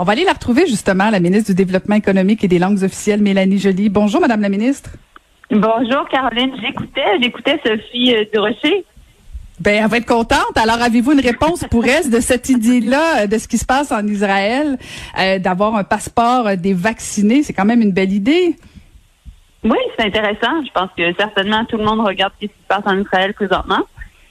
On va aller la retrouver justement, la ministre du Développement économique et des langues officielles, Mélanie Joly. Bonjour, Madame la ministre. Bonjour, Caroline. J'écoutais, j'écoutais Sophie euh, Durocher. Ben, elle va être contente. Alors, avez-vous une réponse pour elle de cette idée-là, de ce qui se passe en Israël, euh, d'avoir un passeport euh, des vaccinés? C'est quand même une belle idée. Oui, c'est intéressant. Je pense que certainement tout le monde regarde ce qui se passe en Israël présentement.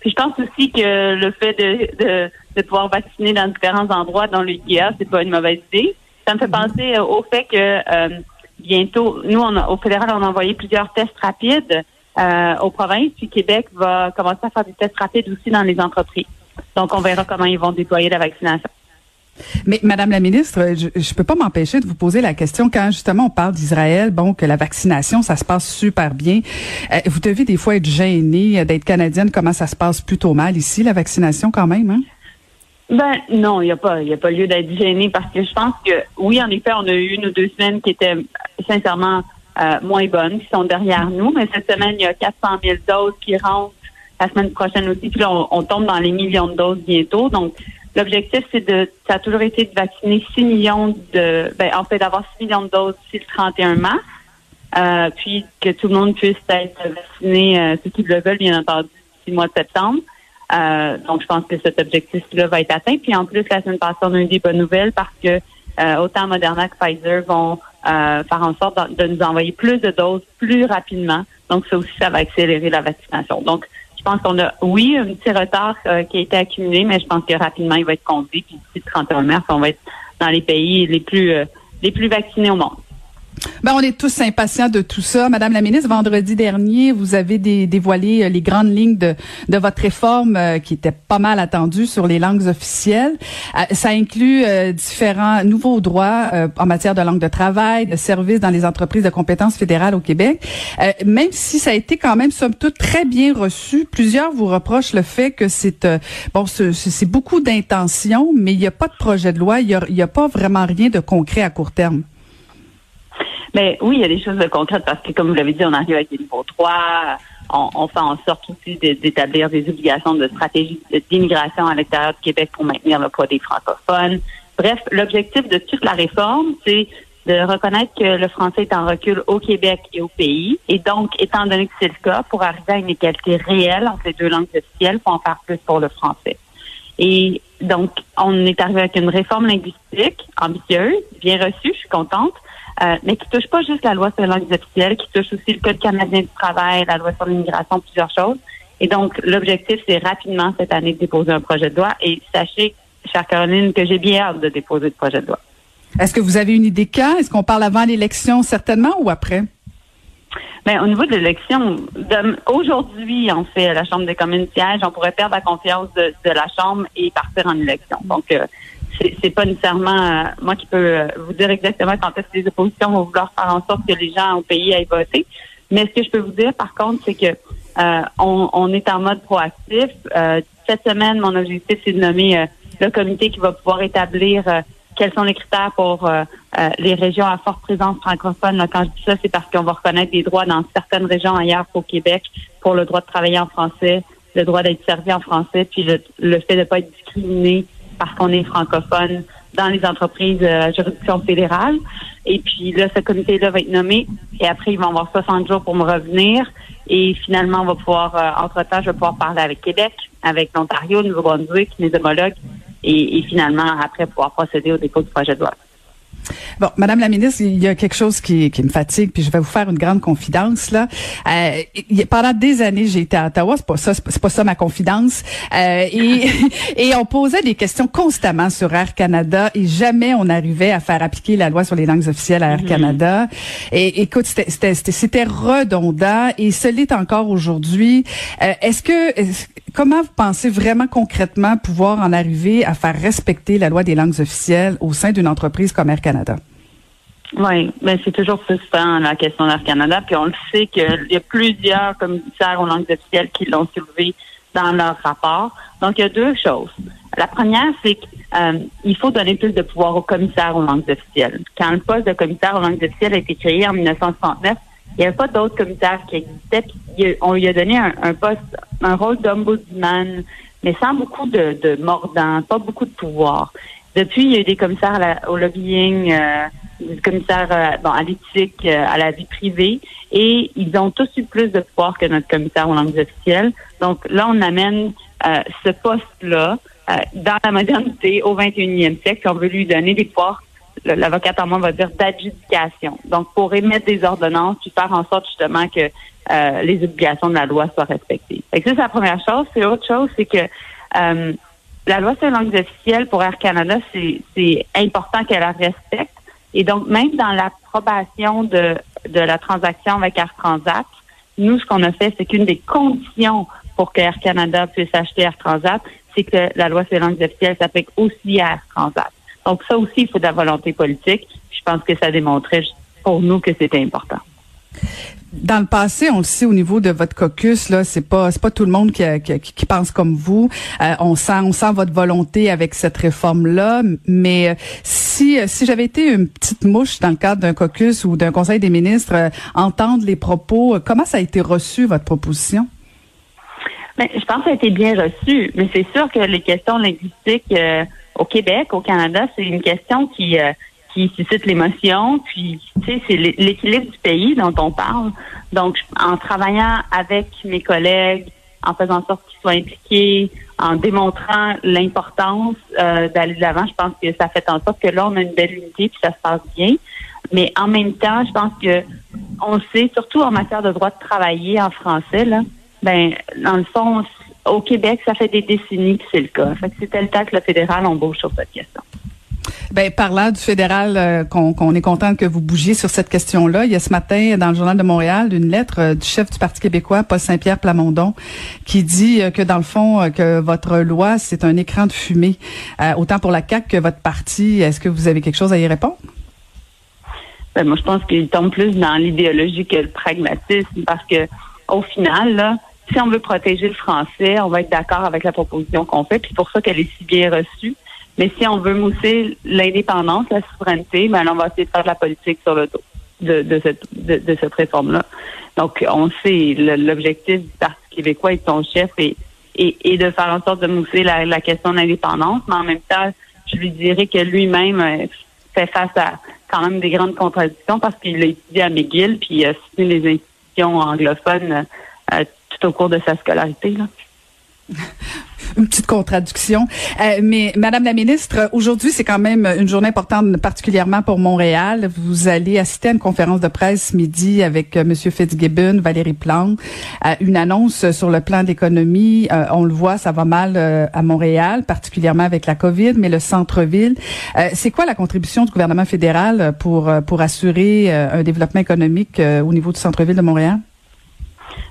Puis je pense aussi que le fait de, de, de pouvoir vacciner dans différents endroits dans le IKEA, c'est pas une mauvaise idée. Ça me fait penser au fait que euh, bientôt, nous, on a, au fédéral, on a envoyé plusieurs tests rapides euh, aux provinces, puis Québec va commencer à faire des tests rapides aussi dans les entreprises. Donc, on verra comment ils vont déployer la vaccination. Mais Madame la ministre, je ne peux pas m'empêcher de vous poser la question quand justement on parle d'Israël, bon que la vaccination ça se passe super bien. Euh, vous devez des fois être gênée d'être canadienne. Comment ça se passe plutôt mal ici la vaccination quand même hein? Ben non, il n'y a pas, a pas lieu d'être gêné parce que je pense que oui, en effet, on a eu une ou deux semaines qui étaient sincèrement euh, moins bonnes, qui sont derrière nous, mais cette semaine il y a 400 000 doses qui rentrent la semaine prochaine aussi, puis là on, on tombe dans les millions de doses bientôt, donc L'objectif, c'est de, ça a toujours été de vacciner 6 millions de, ben, en fait, d'avoir 6 millions de doses d'ici le 31 mars, euh, puis que tout le monde puisse être vacciné, euh, ceux qui le veulent, bien entendu, d'ici le mois de septembre. Euh, donc, je pense que cet objectif-là va être atteint. Puis en plus, la semaine passée, on a eu des bonnes nouvelles parce que euh, autant Moderna que Pfizer vont euh, faire en sorte de, de nous envoyer plus de doses plus rapidement. Donc, ça aussi, ça va accélérer la vaccination. Donc, je pense qu'on a, oui, un petit retard euh, qui a été accumulé, mais je pense que rapidement, il va être conduit. Puis d'ici le 31 mars, on va être dans les pays les plus, euh, les plus vaccinés au monde. Ben, on est tous impatients de tout ça. Madame la ministre, vendredi dernier, vous avez dévoilé euh, les grandes lignes de, votre réforme euh, qui était pas mal attendue sur les langues officielles. Euh, ça inclut différents nouveaux droits en matière de langue de travail, de services dans les entreprises de compétences fédérales au Québec. même si ça a été quand même, somme toute, très bien reçu, plusieurs vous reprochent le fait que c'est bon, c'est beaucoup d'intentions, mais il n'y a pas de projet de loi, il n'y a pas vraiment rien de concret à court terme. Mais oui, il y a des choses de concrètes parce que, comme vous l'avez dit, on arrive avec le niveau 3. On, on fait en sorte aussi d'établir des obligations de stratégie d'immigration à l'extérieur du Québec pour maintenir le poids des francophones. Bref, l'objectif de toute la réforme, c'est de reconnaître que le français est en recul au Québec et au pays. Et donc, étant donné que c'est le cas, pour arriver à une égalité réelle entre les deux langues officielles, il faut en faire plus pour le français. Et donc, on est arrivé avec une réforme linguistique ambitieuse, bien reçue, je suis contente, euh, mais qui touche pas juste la loi sur les langues officielles, qui touche aussi le Code canadien du travail, la loi sur l'immigration, plusieurs choses. Et donc, l'objectif, c'est rapidement cette année de déposer un projet de loi. Et sachez, chère Caroline, que j'ai bien hâte de déposer le projet de loi. Est-ce que vous avez une idée quand? Est-ce qu'on parle avant l'élection certainement ou après? Bien, au niveau de l'élection, aujourd'hui, on fait la Chambre des communes siège, on pourrait perdre la confiance de, la Chambre et partir en élection. Donc, euh, c'est pas nécessairement euh, moi qui peux euh, vous dire exactement quand est-ce que les oppositions vont vouloir faire en sorte que les gens au pays aillent voter. Mais ce que je peux vous dire, par contre, c'est que euh, on, est en mode proactif. cette semaine, mon objectif, c'est de nommer le comité qui va pouvoir établir quels sont les critères pour les régions à forte présence francophone. quand je dis ça, c'est parce qu'on va reconnaître des droits dans certaines régions ailleurs qu'au Québec pour le droit de travailler en français, le droit d'être servi en français, puis le, le fait de ne pas être discriminé parce qu'on est francophone dans les entreprises euh, à juridiction fédérale. Et puis là, ce comité-là va être nommé et après, ils vont avoir 60 jours pour me revenir. Et finalement, on va pouvoir, euh, entre-temps, je vais pouvoir parler avec Québec, avec l'Ontario, Nouveau-Brunswick, mes homologues et, et finalement, après, pouvoir procéder au dépôt du projet de loi. Bon, Madame la ministre, il y a quelque chose qui, qui me fatigue, puis je vais vous faire une grande confidence là. Euh, pendant des années, j'ai été à Ottawa, c'est pas ça, c'est pas ça ma confidence. Euh, et, et on posait des questions constamment sur Air Canada et jamais on arrivait à faire appliquer la loi sur les langues officielles à Air mm-hmm. Canada. Et écoute, c'était redondant et ce l'est encore aujourd'hui. Euh, est-ce que comment vous pensez vraiment concrètement pouvoir en arriver à faire respecter la loi des langues officielles au sein d'une entreprise comme Air Canada? Oui, mais c'est toujours frustrant la question d'Air Canada. Puis on le sait qu'il y a plusieurs commissaires aux langues officielles qui l'ont soulevé dans leur rapport. Donc il y a deux choses. La première, c'est qu'il euh, faut donner plus de pouvoir aux commissaires aux langues officielles. Quand le poste de commissaire aux langues officielles a été créé en 1969, il n'y avait pas d'autres commissaires qui existaient. on lui a donné un, poste, un rôle d'ombudsman, mais sans beaucoup de, de mordant, pas beaucoup de pouvoir. Depuis, il y a eu des commissaires au lobbying, euh, des commissaires euh, bon, à l'éthique, euh, à la vie privée, et ils ont tous eu plus de pouvoir que notre commissaire aux langues officielles. Donc là, on amène ce poste-là dans la modernité au 21e siècle, on veut lui donner des pouvoirs l'avocate en moi va dire d'adjudication. Donc, pour émettre des ordonnances, puis faire en sorte justement que euh, les obligations de la loi soient respectées. ça, c'est la première chose. C'est l'autre chose, c'est que euh, la loi sur les langues officielles pour Air Canada, c'est important qu'elle la respecte. Et donc, même dans l'approbation de, de la transaction avec Air Transat, nous, ce qu'on a fait, c'est qu'une des conditions pour que Air Canada puisse acheter Air Transat, c'est que la loi sur les langues officielles s'applique aussi à Air Transat. Donc ça aussi, il faut de la volonté politique. Je pense que ça démontrait pour nous que c'était important. Dans le passé, on le sait au niveau de votre caucus là, c'est pas tout le monde qui, qui, pense comme vous. Euh, on sent votre volonté avec cette réforme là, mais euh, si j'avais été une petite mouche dans le cadre d'un caucus ou d'un conseil des ministres, euh, entendre les propos, comment ça a été reçu votre proposition? Mais je pense que ça a été bien reçu, mais c'est sûr que les questions linguistiques au Québec, au Canada, c'est une question qui euh, qui suscite l'émotion. Puis, tu sais, c'est l'équilibre du pays dont on parle. Donc, en travaillant avec mes collègues, en faisant en sorte qu'ils soient impliqués, en démontrant l'importance euh, d'aller de l'avant, je pense que ça fait en sorte que là, on a une belle unité puis ça se passe bien. Mais en même temps, je pense que on sait, surtout en matière de droit de travailler en français, là, ben, dans le fond, au Québec, ça fait des décennies que c'est le cas. Fait que temps que le fédéral embauche sur cette question. Ben, parlant du fédéral, euh, qu'on est content que vous bougiez sur cette question-là. Il y a ce matin, dans le Journal de Montréal, une lettre euh, du chef du Parti québécois, Paul Saint-Pierre Plamondon, qui dit euh, que, dans le fond, que votre loi, c'est un écran de fumée, autant pour la CAQ que votre parti. Est-ce que vous avez quelque chose à y répondre? Ben, moi, je pense qu'il tombe plus dans l'idéologie que le pragmatisme, parce que au final, là, si on veut protéger le français, on va être d'accord avec la proposition qu'on fait, puis pour ça qu'elle est si bien reçue. Mais si on veut mousser l'indépendance, la souveraineté, ben on va essayer de faire de la politique sur le dos de, de cette, de, cette réforme-là. Donc, on sait l'objectif du Parti québécois et de son chef est, de faire en sorte de mousser la, la question de l'indépendance, mais en même temps, je lui dirais que lui-même euh, fait face à quand même des grandes contradictions parce qu'il a étudié à McGill, puis il a soutenu les institutions anglophones euh, tout au cours de sa scolarité. Là. Euh, mais Madame la ministre, aujourd'hui, c'est quand même une journée importante, particulièrement pour Montréal. Vous allez assister à une conférence de presse midi avec euh, Monsieur Fitzgibbon, Valérie Plante, une annonce sur le plan d'économie. Euh, on le voit, ça va mal à Montréal, particulièrement avec la COVID, mais le centre-ville. c'est quoi la contribution du gouvernement fédéral pour pour assurer un développement économique au niveau du centre-ville de Montréal?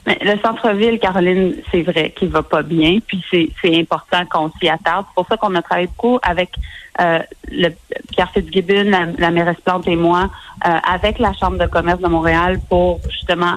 Mais le centre-ville, Caroline, c'est vrai qu'il va pas bien, puis c'est important qu'on s'y attarde. C'est pour ça qu'on a travaillé beaucoup avec euh, le Pierre Fitzgibbon, la, la mairesse Plante et moi, euh, avec la Chambre de commerce de Montréal pour justement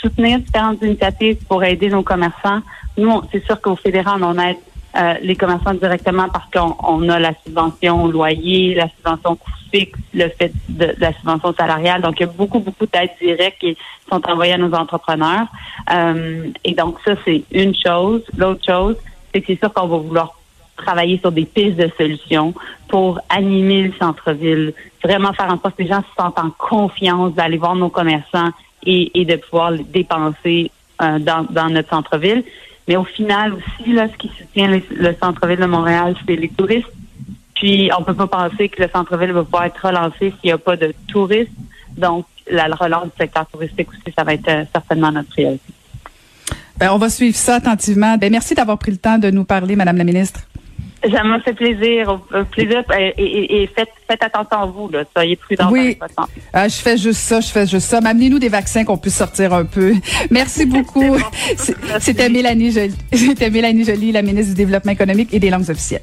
soutenir différentes initiatives pour aider nos commerçants. Nous, c'est sûr qu'au fédéral, on aide euh, les commerçants directement parce qu'on a la subvention loyer, la subvention coût fixe, le fait de, la subvention salariale. Donc, il y a beaucoup, beaucoup d'aides directes qui sont envoyées à nos entrepreneurs. Euh, et donc, ça, c'est une chose. L'autre chose, c'est que c'est sûr qu'on va vouloir travailler sur des pistes de solutions pour animer le centre-ville, vraiment faire en sorte que les gens se sentent en confiance d'aller voir nos commerçants et, de pouvoir dépenser euh, dans, dans notre centre-ville. Mais au final aussi, là, ce qui soutient le, centre-ville de Montréal, c'est les touristes. Puis, on peut pas penser que le centre-ville va pouvoir être relancé s'il n'y a pas de touristes. Donc, la relance du secteur touristique aussi, ça va être euh, certainement notre priorité. Ben, on va suivre ça attentivement. Ben, merci d'avoir pris le temps de nous parler, Madame la ministre. Ça m'a fait plaisir, plaisir et, faites, attention à vous, là. soyez prudents. Oui, ah, je fais juste ça, je fais juste ça. Amenez-nous des vaccins qu'on puisse sortir un peu. Merci beaucoup. C'était Mélanie Joly, c'était Mélanie Joly, la ministre du Développement économique et des langues officielles.